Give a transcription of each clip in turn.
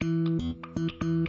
가을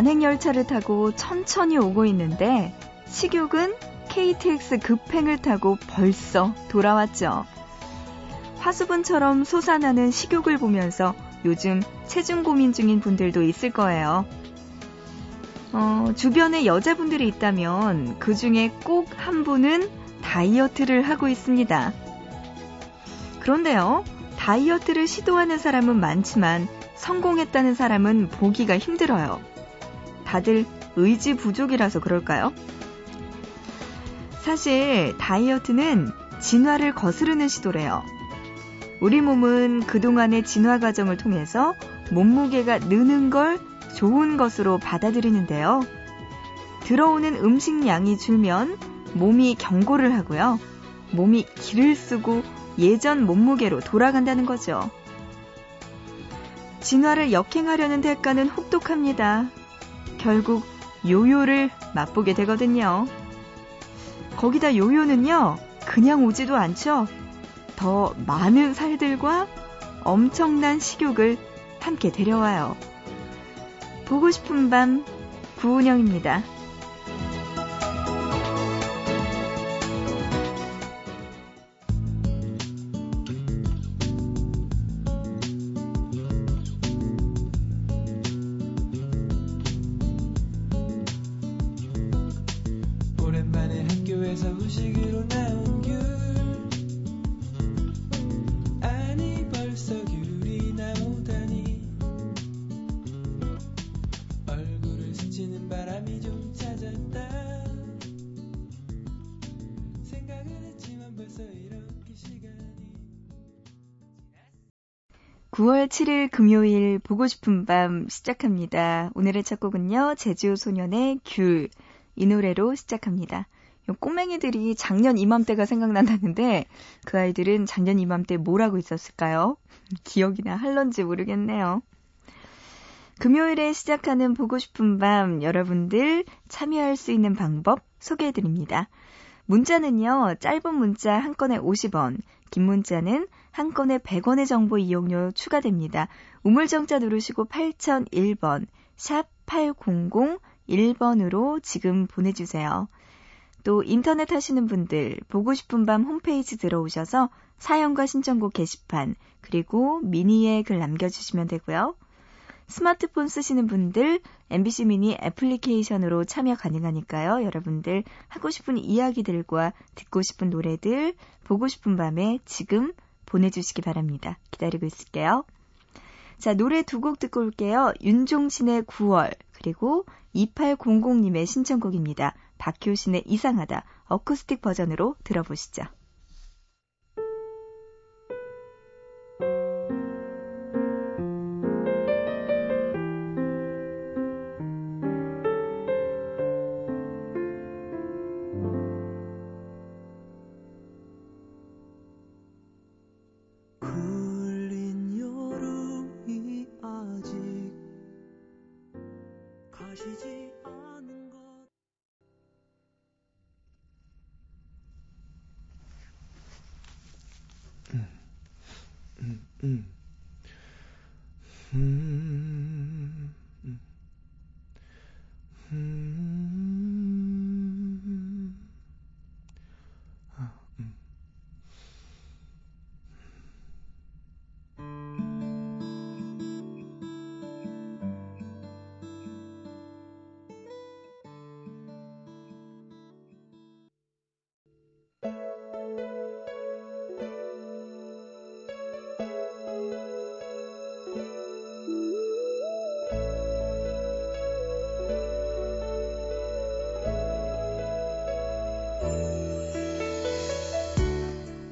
은 완행열차를 타고 천천히 오고 있는데 식욕은 KTX 급행을 타고 벌써 돌아왔죠. 화수분처럼 솟아나는 식욕을 보면서 요즘 체중 고민 중인 분들도 있을 거예요. 어, 주변에 여자분들이 있다면 그 중에 꼭 한 분은 다이어트를 하고 있습니다. 그런데요, 다이어트를 시도하는 사람은 많지만 성공했다는 사람은 보기가 힘들어요. 다들 의지 부족이라서 그럴까요? 사실 다이어트는 진화를 거스르는 시도래요. 우리 몸은 그동안의 진화 과정을 통해서 몸무게가 느는 걸 좋은 것으로 받아들이는데요. 들어오는 음식 양이 줄면 몸이 경고를 하고요. 몸이 기를 쓰고 예전 몸무게로 돌아간다는 거죠. 진화를 역행하려는 대가는 혹독합니다. 결국 요요를 맛보게 되거든요. 거기다 요요는요, 그냥 오지도 않죠. 더 많은 살들과 엄청난 식욕을 함께 데려와요. 보고 싶은 밤, 구은영입니다. 9월 7일 금요일 보고 싶은 밤 시작합니다. 오늘의 첫 곡은요, 제주 소년의 귤. 이 노래로 시작합니다. 꼬맹이들이 작년 이맘때가 생각난다는데, 그 아이들은 작년 이맘때 뭘 하고 있었을까요? 기억이나 할런지 모르겠네요. 금요일에 시작하는 보고 싶은 밤, 여러분들 참여할 수 있는 방법 소개해드립니다. 문자는요, 짧은 문자 한 건에 50원, 긴 문자는 한 건에 100원의 정보 이용료 추가됩니다. 우물정자 누르시고 8001번, 샵 8001번으로 지금 보내주세요. 또 인터넷 하시는 분들 보고 싶은 밤 홈페이지 들어오셔서 사연과 신청곡 게시판 그리고 미니에 글 남겨주시면 되고요. 스마트폰 쓰시는 분들 MBC 미니 애플리케이션으로 참여 가능하니까요. 여러분들 하고 싶은 이야기들과 듣고 싶은 노래들 보고 싶은 밤에 지금 보내주시기 바랍니다. 기다리고 있을게요. 자, 노래 두 곡 듣고 올게요. 윤종신의 9월, 그리고 2800님의 신청곡입니다. 박효신의 이상하다, 어쿠스틱 버전으로 들어보시죠.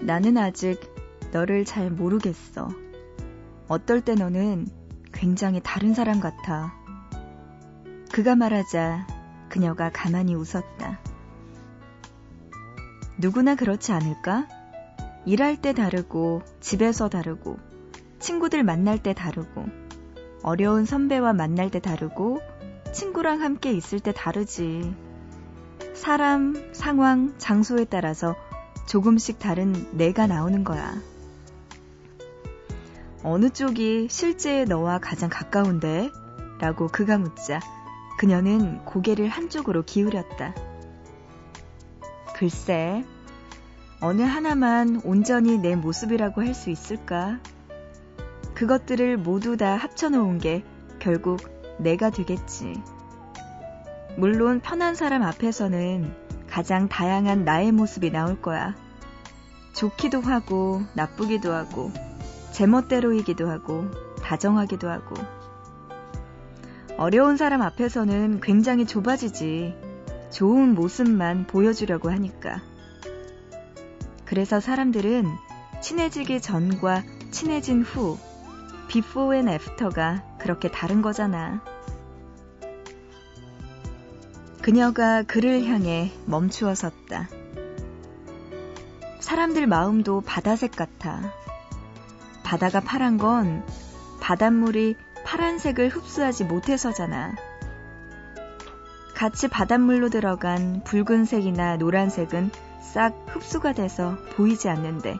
나는 아직 너를 잘 모르겠어. 어떨 때 너는 굉장히 다른 사람 같아. 그가 말하자 그녀가 가만히 웃었다. 누구나 그렇지 않을까? 일할 때 다르고, 집에서 다르고, 친구들 만날 때 다르고, 어려운 선배와 만날 때 다르고, 친구랑 함께 있을 때 다르지. 사람, 상황, 장소에 따라서 조금씩 다른 내가 나오는 거야. 어느 쪽이 실제의 너와 가장 가까운데? 라고 그가 묻자 그녀는 고개를 한쪽으로 기울였다. 글쎄, 어느 하나만 온전히 내 모습이라고 할 수 있을까? 그것들을 모두 다 합쳐놓은 게 결국 내가 되겠지. 물론 편한 사람 앞에서는 가장 다양한 나의 모습이 나올 거야. 좋기도 하고, 나쁘기도 하고, 제멋대로이기도 하고, 다정하기도 하고. 어려운 사람 앞에서는 굉장히 좁아지지. 좋은 모습만 보여주려고 하니까. 그래서 사람들은 친해지기 전과 친해진 후, before and after가 그렇게 다른 거잖아. 그녀가 그를 향해 멈추어 섰다. 사람들 마음도 바다색 같아. 바다가 파란 건 바닷물이 파란색을 흡수하지 못해서잖아. 같이 바닷물로 들어간 붉은색이나 노란색은 싹 흡수가 돼서 보이지 않는데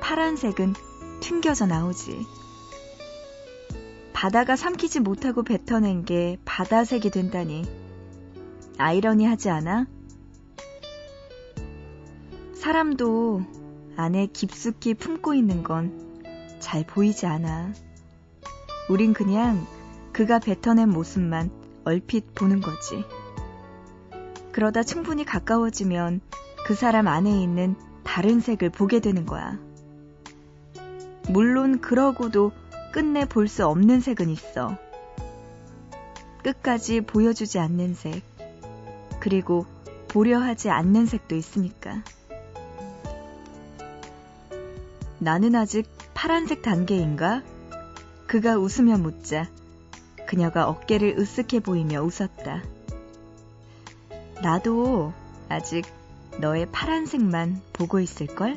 파란색은 튕겨져 나오지. 바다가 삼키지 못하고 뱉어낸 게 바다색이 된다니. 아이러니하지 않아? 사람도 안에 깊숙이 품고 있는 건 잘 보이지 않아. 우린 그냥 그가 뱉어낸 모습만 얼핏 보는 거지. 그러다 충분히 가까워지면 그 사람 안에 있는 다른 색을 보게 되는 거야. 물론 그러고도 끝내 볼 수 없는 색은 있어. 끝까지 보여주지 않는 색. 그리고 보려 하지 않는 색도 있으니까. 나는 아직 파란색 단계인가? 그가 웃으며 묻자 그녀가 어깨를 으쓱해 보이며 웃었다. 나도 아직 너의 파란색만 보고 있을걸?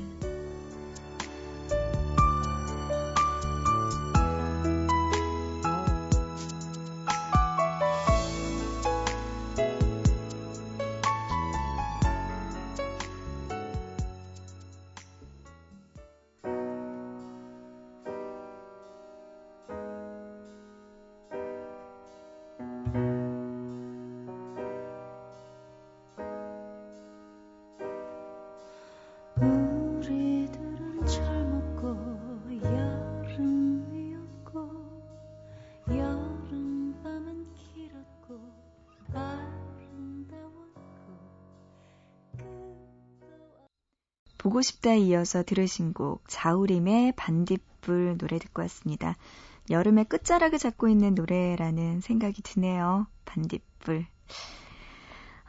보고 싶다 이어서 들으신 곡 자우림의 반딧불 노래 듣고 왔습니다. 여름의 끝자락을 잡고 있는 노래라는 생각이 드네요. 반딧불.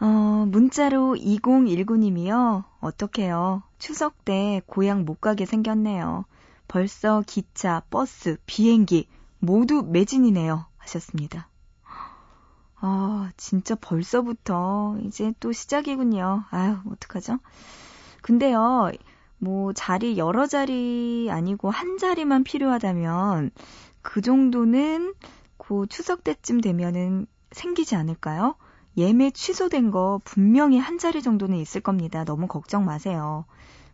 어, 문자로 2019님이요. 어떡해요. 추석 때 고향 못 가게 생겼네요. 벌써 기차, 버스, 비행기 모두 매진이네요. 하셨습니다. 아, 진짜 벌써부터 이제 또 시작이군요. 아유, 어떡하죠? 근데요, 뭐 자리 여러 자리 아니고 한 자리만 필요하다면 그 정도는 그 추석 때쯤 되면은 생기지 않을까요? 예매 취소된 거 분명히 한 자리 정도는 있을 겁니다. 너무 걱정 마세요.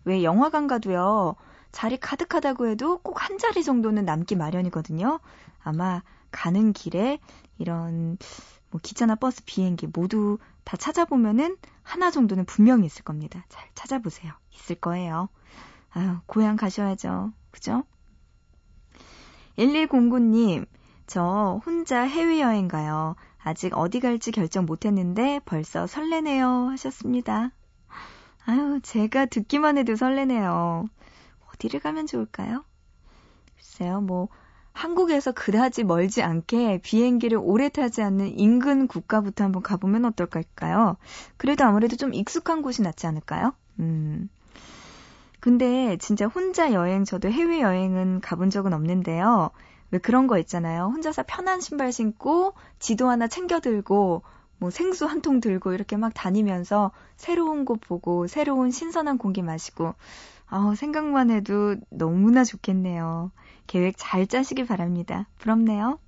왜 영화관 가도요. 자리 가득하다고 해도 꼭 한 자리 정도는 남기 마련이거든요. 아마 가는 길에 이런 뭐 기차나 버스, 비행기 모두 다 찾아보면은 하나 정도는 분명히 있을 겁니다. 잘 찾아보세요. 있을 거예요. 아유, 고향 가셔야죠. 그죠? 1109님, 저 혼자 해외여행 가요. 아직 어디 갈지 결정 못 했는데 벌써 설레네요. 하셨습니다. 아유, 제가 듣기만 해도 설레네요. 어디를 가면 좋을까요? 글쎄요, 뭐, 한국에서 그다지 멀지 않게 비행기를 오래 타지 않는 인근 국가부터 한번 가보면 어떨까요? 그래도 아무래도 좀 익숙한 곳이 낫지 않을까요? 음. 근데 진짜 혼자 여행, 저도 해외 여행은 가본 적은 없는데요. 왜 그런 거 있잖아요. 혼자서 편한 신발 신고 지도 하나 챙겨 들고 뭐 생수 한 통 들고 이렇게 막 다니면서 새로운 곳 보고 새로운 신선한 공기 마시고 아우 생각만 해도 너무나 좋겠네요. 계획 잘 짜시길 바랍니다. 부럽네요.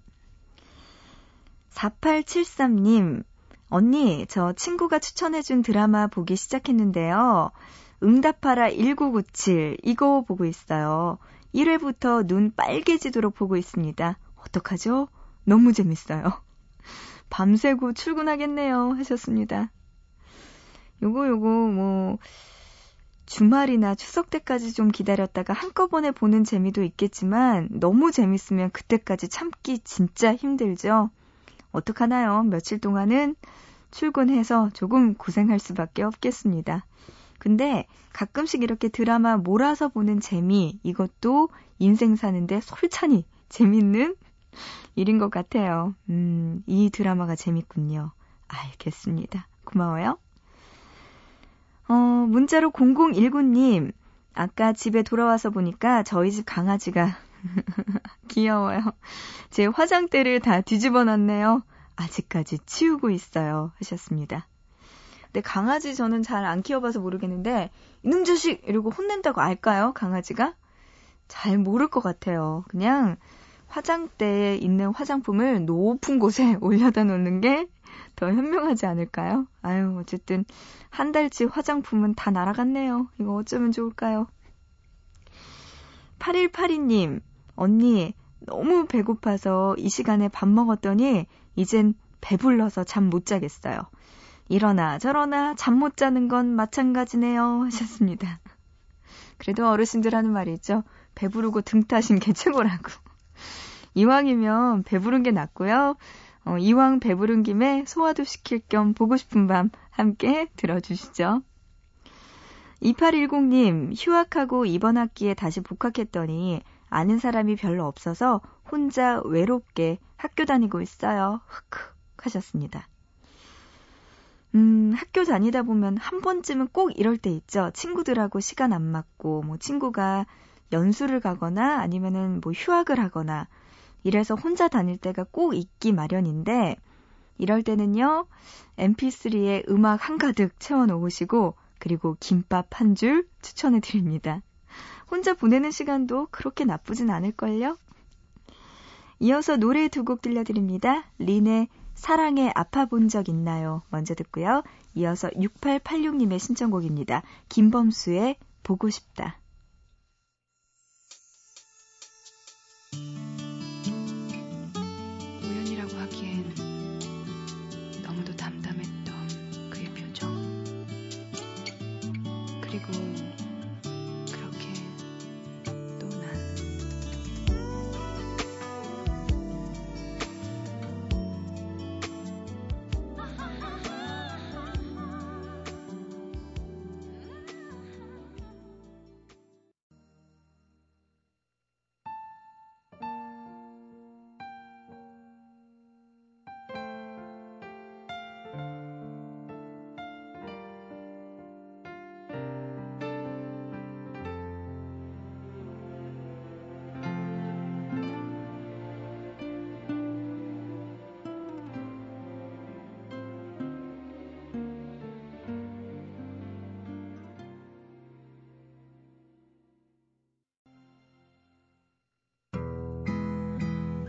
4873님, 언니, 저 친구가 추천해준 드라마 보기 시작했는데요. 응답하라 1997, 이거 보고 있어요. 1회부터 눈 빨개지도록 보고 있습니다. 어떡하죠? 너무 재밌어요. 밤새고 출근하겠네요. 하셨습니다. 요거, 요거, 뭐, 주말이나 추석 때까지 좀 기다렸다가 한꺼번에 보는 재미도 있겠지만, 너무 재밌으면 그때까지 참기 진짜 힘들죠? 어떡하나요? 며칠 동안은 출근해서 조금 고생할 수밖에 없겠습니다. 근데 가끔씩 이렇게 드라마 몰아서 보는 재미, 이것도 인생 사는데 솔찬히 재밌는 일인 것 같아요. 음, 이 드라마가 재밌군요. 알겠습니다. 고마워요. 어, 문자로 0019님, 아까 집에 돌아와서 보니까 저희 집 강아지가 귀여워요. 제 화장대를 다 뒤집어 놨네요. 아직까지 치우고 있어요. 하셨습니다. 근데 강아지 저는 잘 안 키워봐서 모르겠는데, 이놈 자식! 이러고 혼낸다고 알까요? 강아지가? 잘 모를 것 같아요. 그냥 화장대에 있는 화장품을 높은 곳에 올려다 놓는 게 더 현명하지 않을까요? 아유, 어쨌든 한 달치 화장품은 다 날아갔네요. 이거 어쩌면 좋을까요? 8182님, 언니, 너무 배고파서 이 시간에 밥 먹었더니 이젠 배불러서 잠 못 자겠어요. 이러나 저러나 잠 못 자는 건 마찬가지네요. 하셨습니다. 그래도 어르신들 하는 말이 있죠. 배부르고 등 타신 게 최고라고. 이왕이면 배부른 게 낫고요. 어, 이왕 배부른 김에 소화도 시킬 겸 보고 싶은 밤 함께 들어주시죠. 2810님, 휴학하고 이번 학기에 다시 복학했더니 아는 사람이 별로 없어서 혼자 외롭게 학교 다니고 있어요. 흑흑 하셨습니다. 음, 학교 다니다 보면 한 번쯤은 꼭 이럴 때 있죠. 친구들하고 시간 안 맞고, 뭐 친구가 연수를 가거나 아니면은 뭐 휴학을 하거나 이래서 혼자 다닐 때가 꼭 있기 마련인데, 이럴 때는요, mp3에 음악 한가득 채워 놓으시고, 그리고 김밥 한 줄 추천해 드립니다. 혼자 보내는 시간도 그렇게 나쁘진 않을걸요? 이어서 노래 두 곡 들려드립니다. 린의 사랑에 아파 본 적 있나요? 먼저 듣고요. 이어서 6886님의 신청곡입니다. 김범수의 보고 싶다. 하기엔 너무도 담담했던 그의 표정. 그리고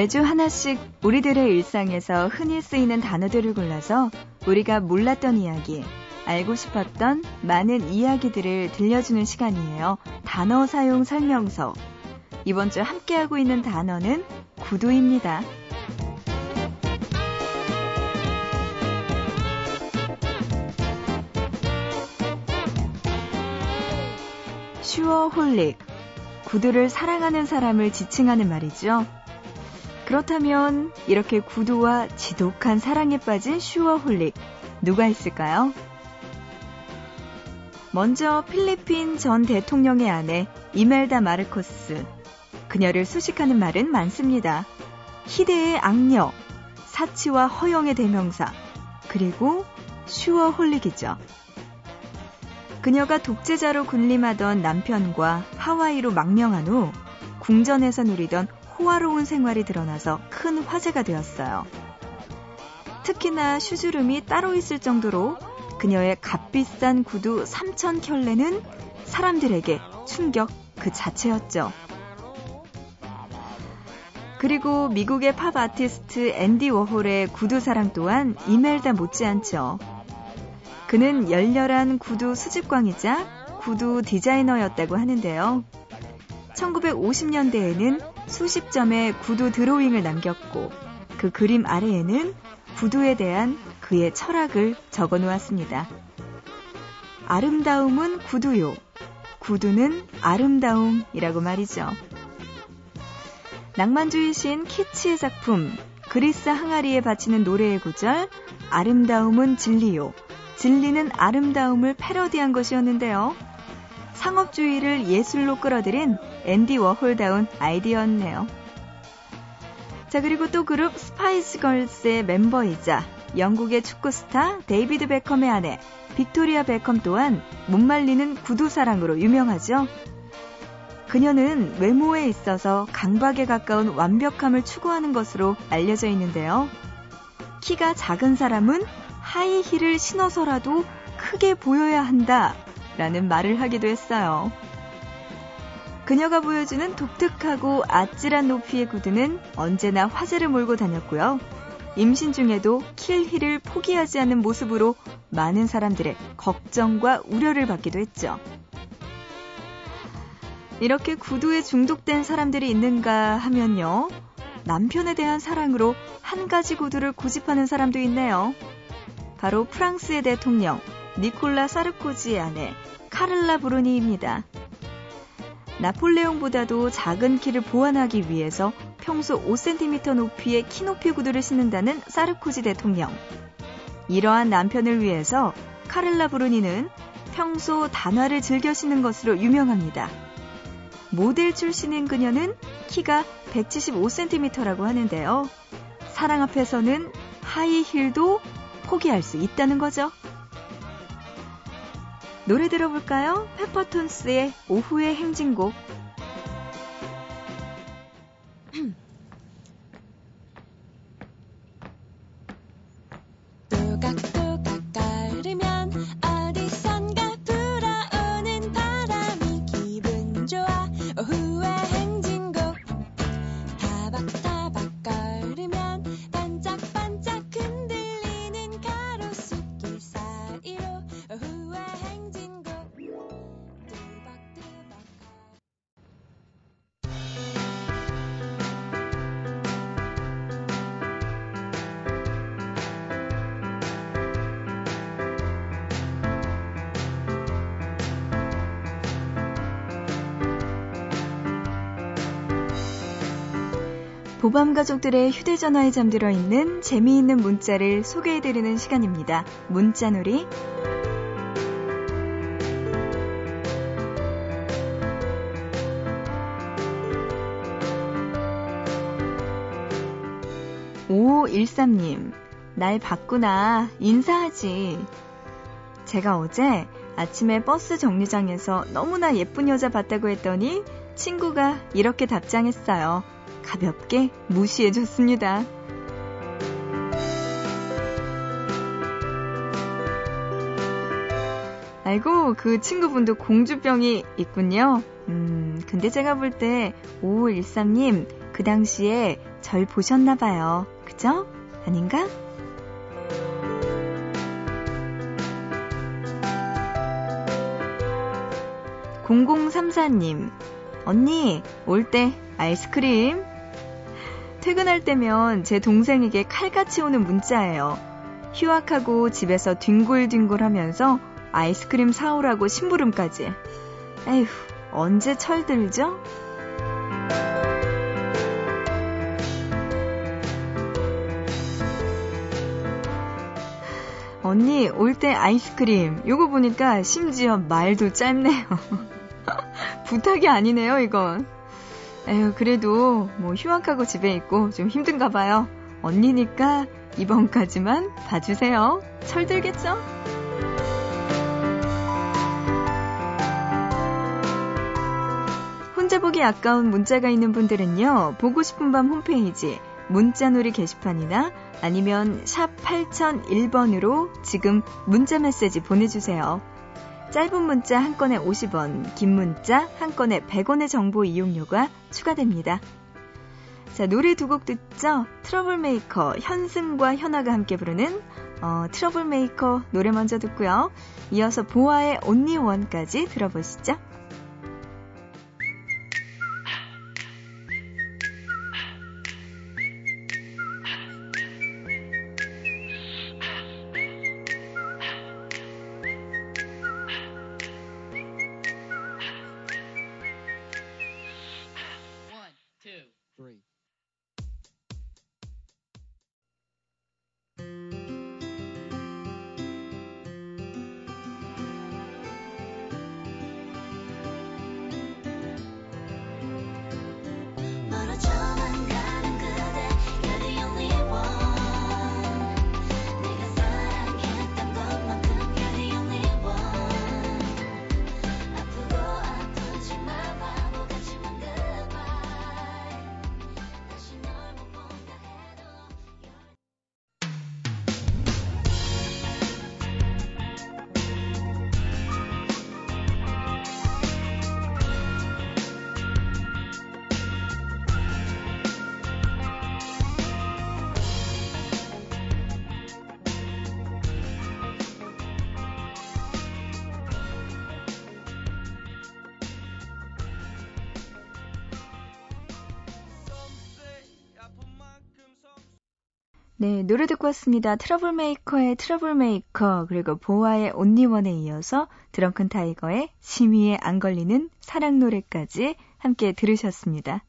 매주 하나씩 우리들의 일상에서 흔히 쓰이는 단어들을 골라서 우리가 몰랐던 이야기, 알고 싶었던 많은 이야기들을 들려주는 시간이에요. 단어 사용 설명서. 이번 주 함께하고 있는 단어는 구두입니다. 슈어홀릭. 구두를 사랑하는 사람을 지칭하는 말이죠. 그렇다면 이렇게 구두와 지독한 사랑에 빠진 슈어홀릭 누가 있을까요? 먼저 필리핀 전 대통령의 아내 이멜다 마르코스. 그녀를 수식하는 말은 많습니다. 희대의 악녀, 사치와 허영의 대명사, 그리고 슈어홀릭이죠. 그녀가 독재자로 군림하던 남편과 하와이로 망명한 후 궁전에서 누리던 호화로운 생활이 드러나서 큰 화제가 되었어요. 특히나 슈즈룸이 따로 있을 정도로 그녀의 값비싼 구두 3천 켤레는 사람들에게 충격 그 자체였죠. 그리고 미국의 팝 아티스트 앤디 워홀의 구두 사랑 또한 이멜다 못지않죠. 그는 열렬한 구두 수집광이자 구두 디자이너였다고 하는데요. 1950년대에는 수십 점의 구두 드로잉을 남겼고 그 그림 아래에는 구두에 대한 그의 철학을 적어 놓았습니다. 아름다움은 구두요. 구두는 아름다움이라고 말이죠. 낭만주의 신 키치의 작품 그리스 항아리에 바치는 노래의 구절 아름다움은 진리요. 진리는 아름다움을 패러디한 것이었는데요. 상업주의를 예술로 끌어들인 앤디 워홀다운 아이디어였네요. 자, 그리고 또 그룹 스파이스 걸스의 멤버이자 영국의 축구 스타 데이비드 베컴의 아내 빅토리아 베컴 또한 못 말리는 구두 사랑으로 유명하죠. 그녀는 외모에 있어서 강박에 가까운 완벽함을 추구하는 것으로 알려져 있는데요. 키가 작은 사람은 하이힐을 신어서라도 크게 보여야 한다 라는 말을 하기도 했어요. 그녀가 보여주는 독특하고 아찔한 높이의 구두는 언제나 화제를 몰고 다녔고요. 임신 중에도 킬힐을 포기하지 않는 모습으로 많은 사람들의 걱정과 우려를 받기도 했죠. 이렇게 구두에 중독된 사람들이 있는가 하면요. 남편에 대한 사랑으로 한 가지 구두를 고집하는 사람도 있네요. 바로 프랑스의 대통령 니콜라 사르코지의 아내 카를라 브루니입니다. 나폴레옹보다도 작은 키를 보완하기 위해서 평소 5cm 높이의 키 높이 구두를 신는다는 사르코지 대통령. 이러한 남편을 위해서 카를라 브루니는 평소 단화를 즐겨 신는 것으로 유명합니다. 모델 출신인 그녀는 키가 175cm라고 하는데요. 사랑 앞에서는 하이힐도 포기할 수 있다는 거죠. 노래 들어볼까요? 페퍼톤스의 오후의 행진곡. 보밤 가족들의 휴대전화에 잠들어 있는 재미있는 문자를 소개해드리는 시간입니다. 문자놀이. 오일삼님, 날 봤구나. 인사하지. 제가 어제 아침에 버스 정류장에서 너무나 예쁜 여자 봤다고 했더니 친구가 이렇게 답장했어요. 가볍게 무시해줬습니다. 알고 그 친구분도 공주병이 있군요. 음, 근데 제가 볼 때 5513님 그 당시에 절 보셨나봐요. 그죠? 아닌가? 0034님, 언니, 올 때 아이스크림? 퇴근할 때면 제 동생에게 칼같이 오는 문자예요. 휴학하고 집에서 뒹굴뒹굴 하면서 아이스크림 사오라고 심부름까지. 에휴, 언제 철들죠? 언니, 올 때 아이스크림. 요거 보니까 심지어 말도 짧네요. 부탁이 아니네요, 이건. 에휴, 그래도 뭐 휴학하고 집에 있고 좀 힘든가 봐요. 언니니까 이번까지만 봐주세요. 철들겠죠? 혼자 보기 아까운 문자가 있는 분들은요, 보고 싶은 밤 홈페이지, 문자놀이 게시판이나 아니면 샵 8001번으로 지금 문자 메시지 보내주세요. 짧은 문자 한 건에 50원, 긴 문자 한 건에 100원의 정보 이용료가 추가됩니다. 자, 노래 두 곡 듣죠? 트러블메이커, 현승과 현아가 함께 부르는 어, 트러블메이커 노래 먼저 듣고요. 이어서 보아의 Only One까지 들어보시죠. 네, 노래 듣고 왔습니다. 트러블메이커의 트러블메이커, 그리고 보아의 Only One에 이어서 드렁큰 타이거의 심의에 안 걸리는 사랑 노래까지 함께 들으셨습니다.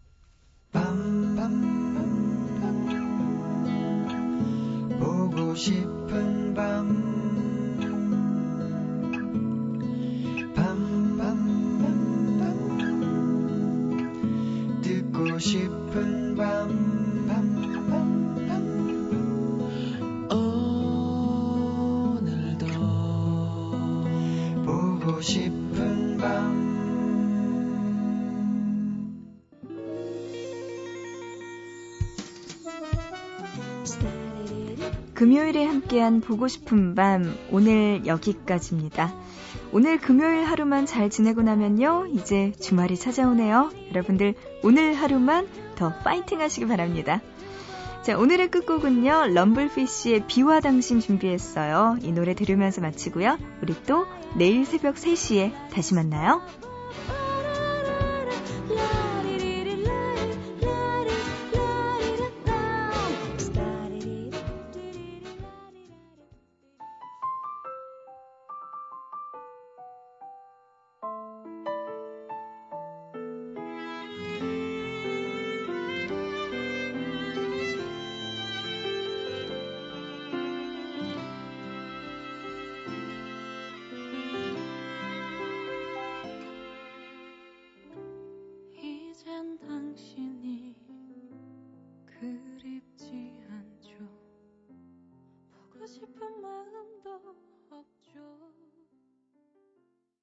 보고 싶은 밤 금요일에 함께한 보고 싶은 밤, 오늘 여기까지입니다. 오늘 금요일 하루만 잘 지내고 나면요, 이제 주말이 찾아오네요. 여러분들, 오늘 하루만 더 파이팅 하시기 바랍니다. 자, 오늘의 끝곡은요, 럼블피쉬의 비와 당신 준비했어요. 이 노래 들으면서 마치고요. 우리 또 내일 새벽 3시에 다시 만나요.